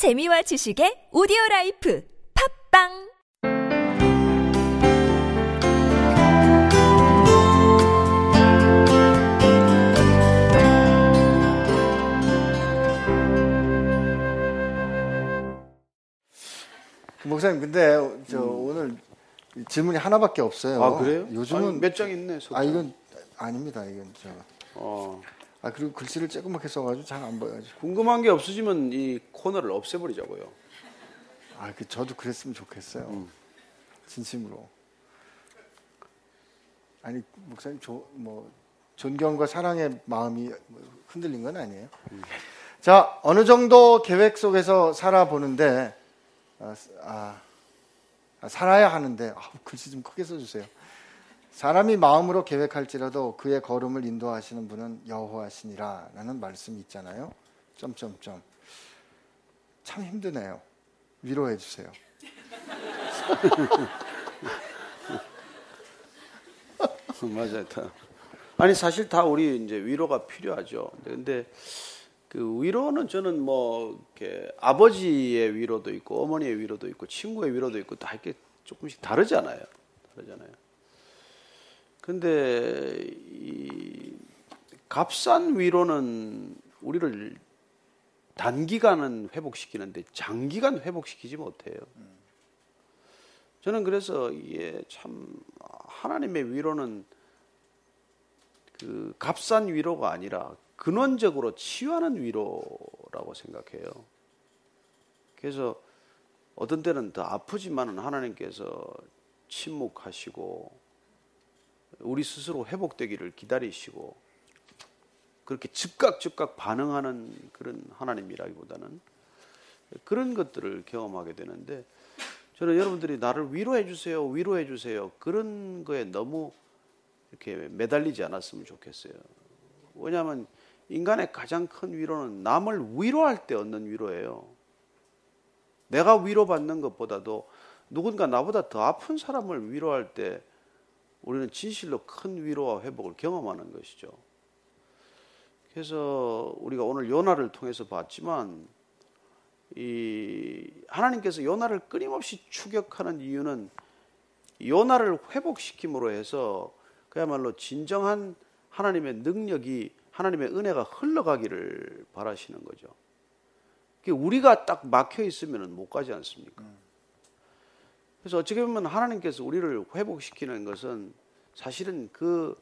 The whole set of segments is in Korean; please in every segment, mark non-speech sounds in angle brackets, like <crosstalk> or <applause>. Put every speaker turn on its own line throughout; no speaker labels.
재미와 지식의 오디오 라이프 팟빵
목사님 근데 저 오늘 질문이 하나밖에 없어요.
아 그래요?
요즘은
몇 장 있네. 속담.
아 이건 아닙니다. 이건 저.
어,
아 그리고 글씨를 조그맣게 써가지고 잘 안 보여가지고.
궁금한 게 없어지면 이 코너를 없애버리자고요.
아 그 저도 그랬으면 좋겠어요.
음.
진심으로. 아니 목사님 조, 뭐 존경과 사랑의 마음이 흔들린 건 아니에요.
음.
자 어느 정도 계획 속에서 살아보는데 아, 아, 아, 살아야 하는데 아, 글씨 좀 크게 써주세요. 사람이 마음으로 계획할지라도 그의 걸음을 인도하시는 분은 여호와시니라라는 말씀이 있잖아요. 점점점 참 힘드네요. 위로해 주세요. <laughs>
맞아요. 다. 아니 사실 다 우리 이제 위로가 필요하죠. 근데 그 위로는 저는 뭐 이렇게 아버지의 위로도 있고 어머니의 위로도 있고 친구의 위로도 있고 다 이렇게 조금씩 다르잖아요. 다르잖아요. 근데 이 값싼 위로는 우리를 단기간은 회복시키는데 장기간 회복시키지 못해요. 저는 그래서 이게 참 하나님의 위로는 그 값싼 위로가 아니라 근원적으로 치유하는 위로라고 생각해요. 그래서 어떤 때는 더 아프지만은 하나님께서 침묵하시고 우리 스스로 회복되기를 기다리시고 그렇게 즉각 즉각 반응하는 그런 하나님이라기보다는 그런 것들을 경험하게 되는데 저는 여러분들이 나를 위로해 주세요, 위로해 주세요 그런 거에 너무 이렇게 매달리지 않았으면 좋겠어요. 왜냐하면 인간의 가장 큰 위로는 남을 위로할 때 얻는 위로예요. 내가 위로받는 것보다도 누군가 나보다 더 아픈 사람을 위로할 때 우리는 진실로 큰 위로와 회복을 경험하는 것이죠. 그래서 우리가 오늘 요나를 통해서 봤지만 이 하나님께서 요나를 끊임없이 추격하는 이유는 요나를 회복시킴으로 해서 그야말로 진정한 하나님의 능력이 하나님의 은혜가 흘러가기를 바라시는 거죠. 우리가 딱 막혀 있으면 못 가지 않습니까? 그래서 어떻게 보면 하나님께서 우리를 회복시키는 것은 사실은 그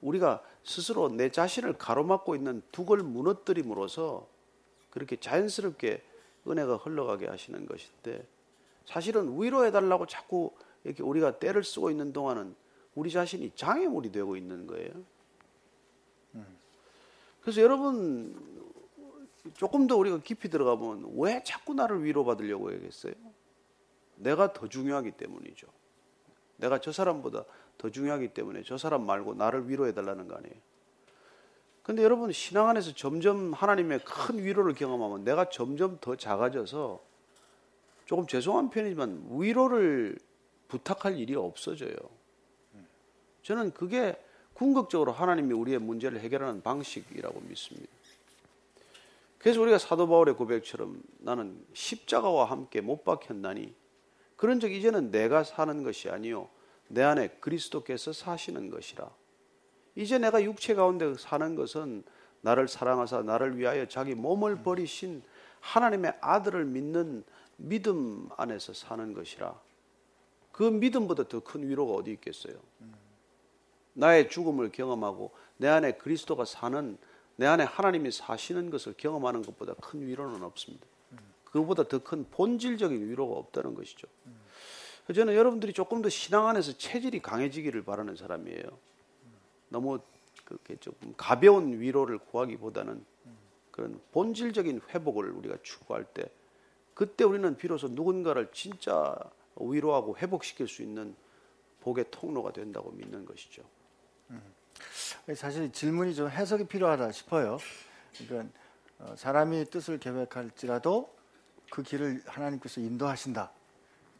우리가 스스로 내 자신을 가로막고 있는 둑을 무너뜨림으로써 그렇게 자연스럽게 은혜가 흘러가게 하시는 것인데 사실은 위로해 달라고 자꾸 이렇게 우리가 때를 쓰고 있는 동안은 우리 자신이 장애물이 되고 있는 거예요. 그래서 여러분 조금 더 우리가 깊이 들어가 보면 왜 자꾸 나를 위로받으려고 하겠어요? 내가 더 중요하기 때문이죠. 내가 저 사람보다 더 중요하기 때문에 저 사람 말고 나를 위로해 달라는 거 아니에요. 근데 여러분 신앙 안에서 점점 하나님의 큰 위로를 경험하면 내가 점점 더 작아져서 조금 죄송한 편이지만 위로를 부탁할 일이 없어져요. 저는 그게 궁극적으로 하나님이 우리의 문제를 해결하는 방식이라고 믿습니다. 그래서 우리가 사도 바울의 고백처럼 나는 십자가와 함께 못 박혔나니 그런 적 이제는 내가 사는 것이 아니요 내 안에 그리스도께서 사시는 것이라. 이제 내가 육체 가운데 사는 것은 나를 사랑하사 나를 위하여 자기 몸을 버리신 하나님의 아들을 믿는 믿음 안에서 사는 것이라. 그 믿음보다 더 큰 위로가 어디 있겠어요? 나의 죽음을 경험하고 내 안에 그리스도가 사는 내 안에 하나님이 사시는 것을 경험하는 것보다 큰 위로는 없습니다. 그보다 더 큰 본질적인 위로가 없다는 것이죠. 저는 여러분들이 조금 더 신앙 안에서 체질이 강해지기를 바라는 사람이에요. 너무 그렇게 조금 가벼운 위로를 구하기보다는 그런 본질적인 회복을 우리가 추구할 때 그때 우리는 비로소 누군가를 진짜 위로하고 회복시킬 수 있는 복의 통로가 된다고 믿는 것이죠.
사실 질문이 좀 해석이 필요하다 싶어요. 그러니까 어, 사람이 뜻을 계획할지라도 그 길을 하나님께서 인도하신다.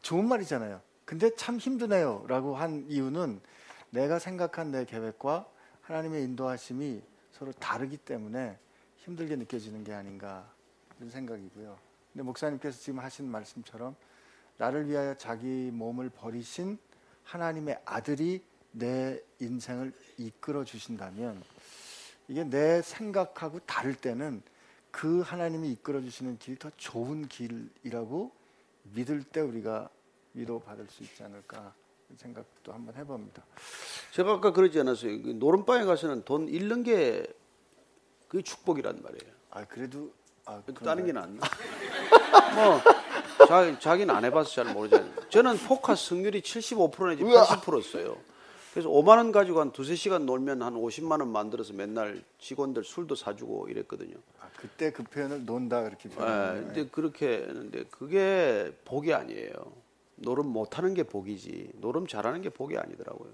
좋은 말이잖아요. 근데 참 힘드네요 라고 한 이유는 내가 생각한 내 계획과 하나님의 인도하심이 서로 다르기 때문에 힘들게 느껴지는 게 아닌가 이런 생각이고요. 근데 목사님께서 지금 하신 말씀처럼 나를 위하여 자기 몸을 버리신 하나님의 아들이 내 인생을 이끌어 주신다면 이게 내 생각하고 다를 때는 그 하나님이 이끌어 주시는 길이 더 좋은 길이라고 믿을 때 우리가 위로받을 수 있지 않을까 생각도 한번 해봅니다.
제가 아까 그러지 않았어요. 그 노름방에 가서는 돈 잃는 게 그게 축복이란 말이에요.
아 그래도 아,
다른? 게 낫나? <laughs> 뭐 자, 자기는 안 해봐서 잘 모르잖아요. 저는 포카 승률이 75% 내지 80%였어요. 그래서 5만 원 가지고 한 두세 시간 놀면 한 50만 원 만들어서 맨날 직원들 술도 사주고 이랬거든요.
아, 그때 그 표현을 논다 그렇게
예,
표현해요.
근데 그렇게 했는데 그게 복이 아니에요. 노름 못하는 게 복이지 노름 잘하는 게 복이 아니더라고요.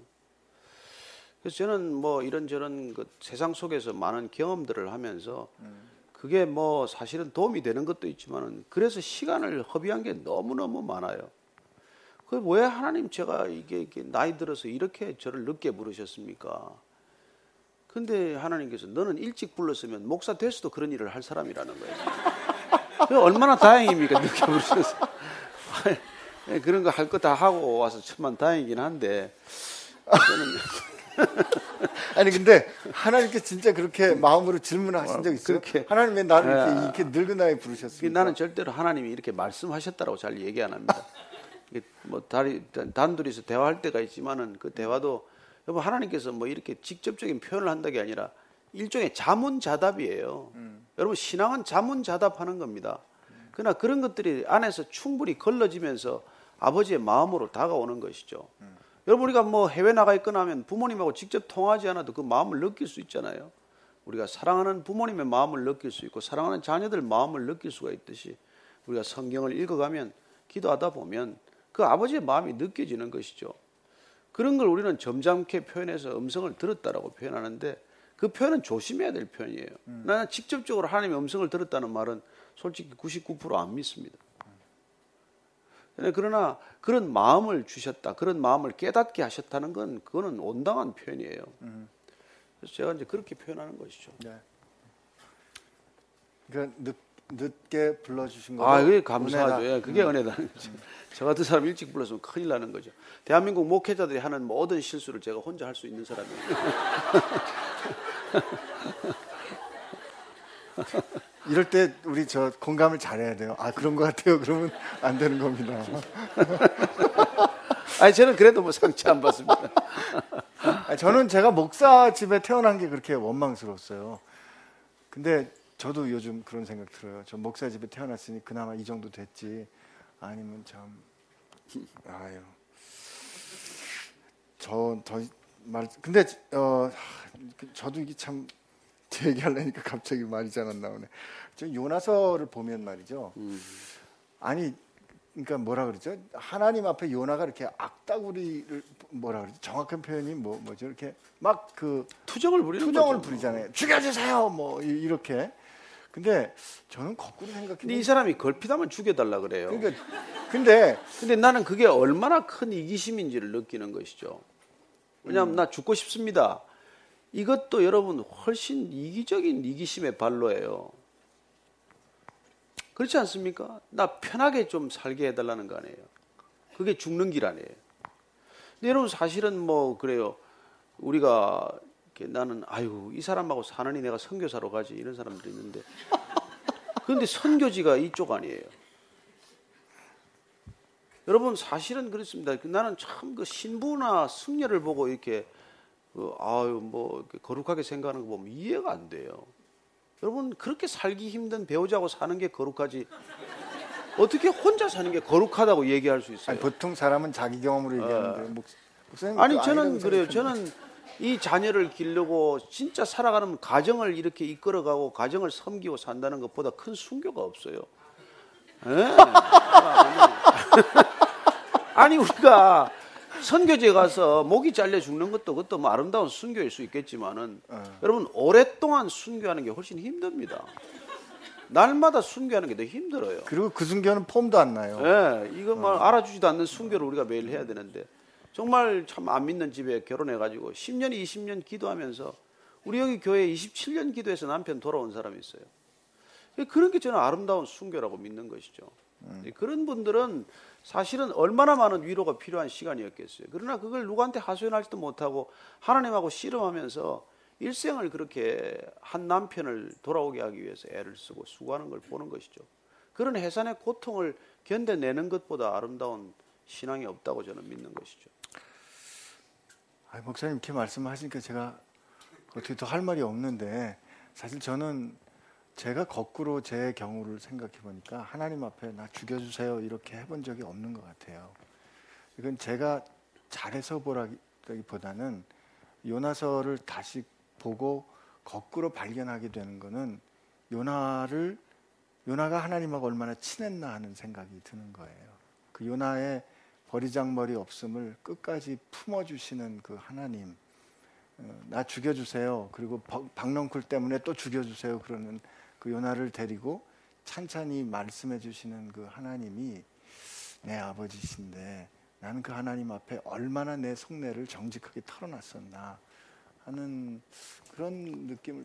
그래서 저는 뭐 이런저런 그 세상 속에서 많은 경험들을 하면서 그게 뭐 사실은 도움이 되는 것도 있지만은 그래서 시간을 허비한 게 너무너무 많아요. 그 왜 하나님 제가 이게, 이게 나이 들어서 이렇게 저를 늦게 부르셨습니까? 근데 하나님께서 너는 일찍 불렀으면 목사 됐어도 그런 일을 할 사람이라는 거예요. <laughs> 그 얼마나 다행입니까? 늦게 부르셔서. 예, 그런 거 할 거 다 하고 와서 천만 다행이긴 한데 <laughs>
아니 근데 하나님께 진짜 그렇게 마음으로 질문하신 적 있어요?
그렇게.
하나님 왜 나를 이렇게,
예.
이렇게 늙은 나이에 부르셨습니까?
나는 절대로 하나님이 이렇게 말씀하셨다라고 잘 얘기 안 합니다. 뭐 다리, 단둘이서 대화할 때가 있지만은 그 대화도 여보 하나님께서 뭐 이렇게 직접적인 표현을 한다는 게 아니라 일종의 자문자답이에요. 여러분 신앙은 자문자답하는 겁니다. 그러나 그런 것들이 안에서 충분히 걸러지면서 아버지의 마음으로 다가오는 것이죠. 여러분 우리가 뭐 해외 나가 있거나 하면 부모님하고 직접 통하지 않아도 그 마음을 느낄 수 있잖아요. 우리가 사랑하는 부모님의 마음을 느낄 수 있고 사랑하는 자녀들 마음을 느낄 수가 있듯이 우리가 성경을 읽어가면 기도하다 보면 그 아버지의 마음이 느껴지는 것이죠. 그런 걸 우리는 점잖게 표현해서 음성을 들었다라고 표현하는데 그 표현은 조심해야 될 표현이에요. 나는 직접적으로 하나님의 음성을 들었다는 말은 솔직히 99%안 믿습니다. 네, 그러나 그런 마음을 주셨다, 그런 마음을 깨닫게 하셨다는 건 그거는 온당한 표현이에요. 그래서 제가 이제 그렇게 표현하는 것이죠.
네. 그러니까 늦, 늦게 불러주신 거죠?
아, 그게 감사하죠.
은혜다.
예, 그게 은혜다는 거죠. <laughs> 저 같은 사람 일찍 불렀으면 큰일 나는 거죠. 대한민국 목회자들이 하는 모든 실수를 제가 혼자 할 수 있는 사람이에요. <laughs>
이럴 때 우리 저 공감을 잘해야 돼요. 아 그런 것 같아요. 그러면 안 되는 겁니다. <laughs>
아니, 저는 그래도 뭐 상처 안 받습니다.
저는 제가 목사 집에 태어난 게 그렇게 원망스러웠어요. 근데 저도 요즘 그런 생각 들어요. 저 목사 집에 태어났으니 그나마 이 정도 됐지. 아니면 참 아유. 저더말 근데 어 하, 저도 이게 참제 얘기하려니까 갑자기 말이 잘 안 나오네. 저 요나서를 보면 말이죠. 아니 그러니까 뭐라 그러죠? 하나님 앞에 요나가 이렇게 악다구리를 뭐라 그러지? 정확한 표현이 뭐 뭐죠? 이렇게 막 그
투정을 부리는
투정을
거죠.
부리잖아요. 죽여주세요. 뭐 이- 이렇게. 근데 저는 거꾸로
근데 이 사람이 걸핏하면 죽여달라 그래요.
그러니까 근데
근데 나는 그게 얼마나 큰 이기심인지를 느끼는 것이죠. 왜냐하면 나 죽고 싶습니다. 이것도 여러분 훨씬 이기적인 이기심의 발로예요. 그렇지 않습니까? 나 편하게 좀 살게 해달라는 거 아니에요. 그게 죽는 길 아니에요. 근데 여러분 사실은 뭐 그래요. 우리가 나는 아유 이 사람하고 사느니 내가 선교사로 가지 이런 사람들이 있는데 그런데 선교지가 이쪽 아니에요. 여러분 사실은 그렇습니다. 그 나는 참 그 신부나 승려를 보고 이렇게 그 아유 뭐 거룩하게 생각하는 거 보면 이해가 안 돼요. 여러분 그렇게 살기 힘든 배우자고 사는 게 거룩하지 어떻게 혼자 사는 게 거룩하다고 얘기할 수 있어요?
아니, 보통 사람은 자기 경험으로 얘기하는데 목, 목사님
아니
또
저는 그래요. 저는 이 자녀를 기르고 진짜 살아가는 가정을 이렇게 이끌어가고 가정을 섬기고 산다는 것보다 큰 순교가 없어요. 예. <laughs> 아니 우리가 선교지에 가서 목이 잘려 죽는 것도 그것도 뭐 아름다운 순교일 수 있겠지만은 여러분 오랫동안 순교하는 게 훨씬 힘듭니다. 날마다 순교하는 게 더 힘들어요.
그리고 그 순교는 폼도 안 나요.
예, 이거 뭐 알아주지도 않는 순교를 우리가 매일 해야 되는데 정말 참 안 믿는 집에 결혼해가지고 10년, 20년 기도하면서 우리 여기 교회 27년 기도해서 남편 돌아온 사람이 있어요. 그런 게 저는 아름다운 순교라고 믿는 것이죠. 그런 분들은 사실은 얼마나 많은 위로가 필요한 시간이었겠어요. 그러나 그걸 누구한테 하소연하지도 못하고 하나님하고 씨름하면서 일생을 그렇게 한 남편을 돌아오게 하기 위해서 애를 쓰고 수고하는 걸 보는 것이죠. 그런 해산의 고통을 견뎌내는 것보다 아름다운 신앙이 없다고 저는 믿는 것이죠.
아, 목사님 이렇게 말씀하시니까 제가 어떻게 더 할 말이 없는데 사실 저는 제가 거꾸로 제 경우를 생각해 보니까 하나님 앞에 나 죽여주세요 이렇게 해본 적이 없는 것 같아요. 이건 제가 잘해서 보라기보다는 요나서를 다시 보고 거꾸로 발견하게 되는 거는 요나를 요나가 하나님하고 얼마나 친했나 하는 생각이 드는 거예요. 그 요나의 버리장머리 없음을 끝까지 품어주시는 그 하나님, 어, 나 죽여주세요. 그리고 박넝쿨 때문에 또 죽여주세요. 그러는 그 요나를 데리고 찬찬히 말씀해 주시는 그 하나님이 내 아버지신데 나는 그 하나님 앞에 얼마나 내 속내를 정직하게 털어놨었나 하는 그런 느낌을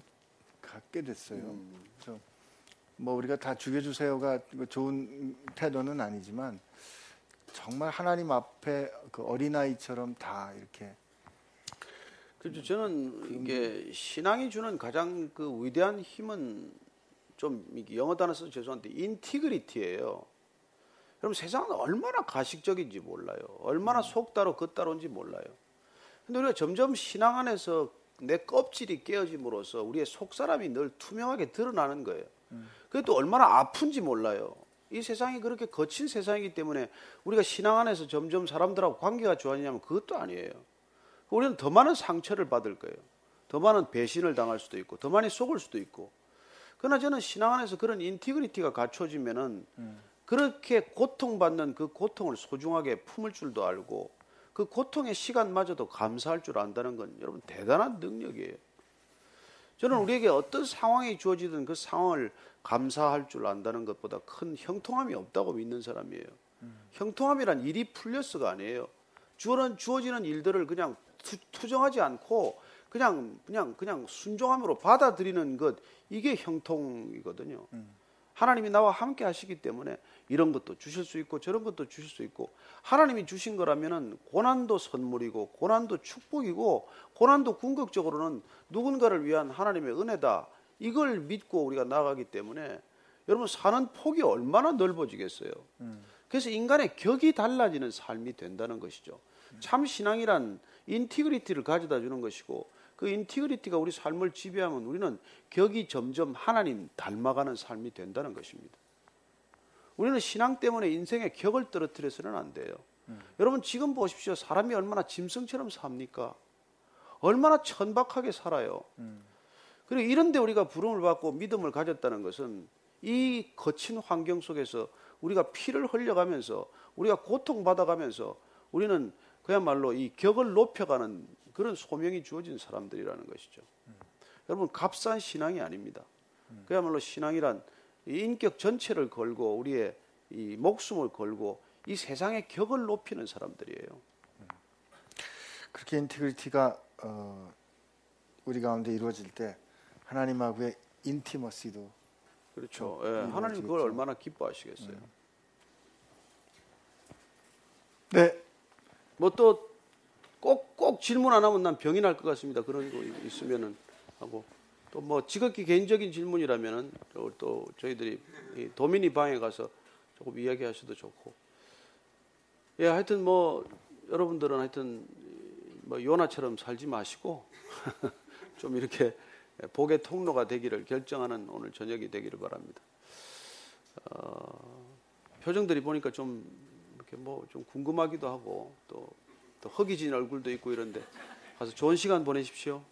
갖게 됐어요. 음. 그래서 뭐 우리가 다 죽여주세요가 좋은 태도는 아니지만 정말 하나님 앞에 그 어린아이처럼 다 이렇게
그렇죠. 저는 이게 신앙이 주는 가장 그 위대한 힘은 좀 영어 단어 써서 죄송한데 인티그리티예요. 그럼 세상은 얼마나 가식적인지 몰라요. 얼마나 음. 속다로 겉다로인지 몰라요. 근데 우리가 점점 신앙 안에서 내 껍질이 깨어짐으로써 우리의 속사람이 늘 투명하게 드러나는 거예요. 음. 그게 또 얼마나 아픈지 몰라요. 이 세상이 그렇게 거친 세상이기 때문에 우리가 신앙 안에서 점점 사람들하고 관계가 좋아지냐면 그것도 아니에요. 우리는 더 많은 상처를 받을 거예요. 더 많은 배신을 당할 수도 있고, 더 많이 속을 수도 있고. 그러나 저는 신앙 안에서 그런 인티그리티가 갖춰지면은 음. 그렇게 고통받는 그 고통을 소중하게 품을 줄도 알고 그 고통의 시간마저도 감사할 줄 안다는 건 여러분 대단한 능력이에요. 저는 우리에게 어떤 상황이 주어지든 그 상황을 감사할 줄 안다는 것보다 큰 형통함이 없다고 믿는 사람이에요. 음. 형통함이란 일이 풀렸어가 아니에요. 주어는 주어지는 일들을 그냥 투, 정하지 않고 그냥 그냥 그냥 순종함으로 받아들이는 것 이게 형통이거든요. 음. 하나님이 나와 함께 하시기 때문에 이런 것도 주실 수 있고 저런 것도 주실 수 있고 하나님이 주신 거라면은 고난도 선물이고 고난도 축복이고 고난도 궁극적으로는 누군가를 위한 하나님의 은혜다. 이걸 믿고 우리가 나가기 때문에 여러분 사는 폭이 얼마나 넓어지겠어요. 음. 그래서 인간의 격이 달라지는 삶이 된다는 것이죠. 참 신앙이란 integrity를 가져다 주는 것이고 그 integrity가 우리 삶을 지배하면 우리는 격이 점점 하나님 닮아가는 삶이 된다는 것입니다. 우리는 신앙 때문에 인생의 격을 떨어뜨려서는 안 돼요. 음. 여러분 지금 보십시오. 사람이 얼마나 짐승처럼 삽니까? 얼마나 천박하게 살아요. 음. 그리고 이런데 우리가 부름을 받고 믿음을 가졌다는 것은 이 거친 환경 속에서 우리가 피를 흘려가면서 우리가 고통받아가면서 우리는 그야말로 이 격을 높여가는 그런 소명이 주어진 사람들이라는 것이죠. 음. 여러분 값싼 신앙이 아닙니다. 음. 그야말로 신앙이란 인격 전체를 걸고 우리의 이 목숨을 걸고 이 세상의 격을 높이는 사람들이에요.
그렇게 인티그리티가 어, 우리 가운데 이루어질 때 하나님하고의 인티머시도
그렇죠. 예, 하나님 그걸 얼마나 기뻐하시겠어요. 음.
네.
뭐또 꼭꼭 질문 안 하면 난 병이 날 것 같습니다. 그런 거 있으면은 하고 또 뭐 지극히 개인적인 질문이라면은 또 저희들이 도민이 방에 가서 조금 이야기하셔도 좋고 예 하여튼 뭐 여러분들은 하여튼 뭐 요나처럼 살지 마시고 <laughs> 좀 이렇게 복의 통로가 되기를 결정하는 오늘 저녁이 되기를 바랍니다. 어, 표정들이 보니까 좀 이렇게 뭐 좀 궁금하기도 하고 또, 또 허기진 얼굴도 있고 이런데 가서 좋은 시간 보내십시오.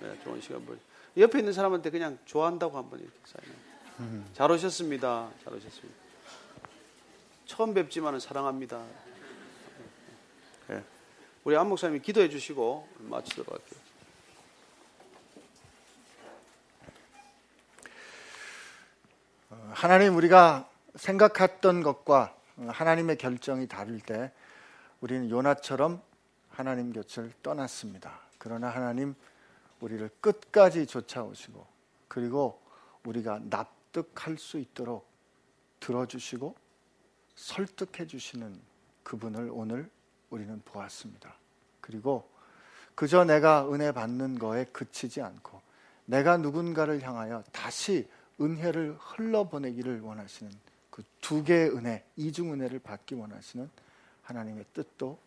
네, 좋은 시간 보내십시오. 옆에 있는 사람한테 그냥 좋아한다고 한번 이렇게 사인해. 잘 오셨습니다. 잘 오셨습니다. 처음 뵙지만은 사랑합니다. 네. 우리 안 목사님이 기도해 주시고 마치도록 할게요.
어, 하나님 우리가 생각했던 것과 하나님의 결정이 다를 때 우리는 요나처럼 하나님 곁을 떠났습니다. 그러나 하나님 우리를 끝까지 쫓아오시고 그리고 우리가 납득할 수 있도록 들어주시고 설득해 주시는 그분을 오늘 우리는 보았습니다. 그리고 그저 내가 은혜 받는 거에 그치지 않고 내가 누군가를 향하여 다시 은혜를 흘러보내기를 원하시는 그 두 개의 은혜, 이중 은혜를 받기 원하시는 하나님의 뜻도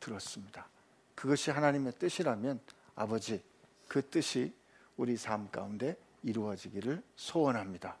들었습니다. 그것이 하나님의 뜻이라면 아버지 그 뜻이 우리 삶 가운데 이루어지기를 소원합니다.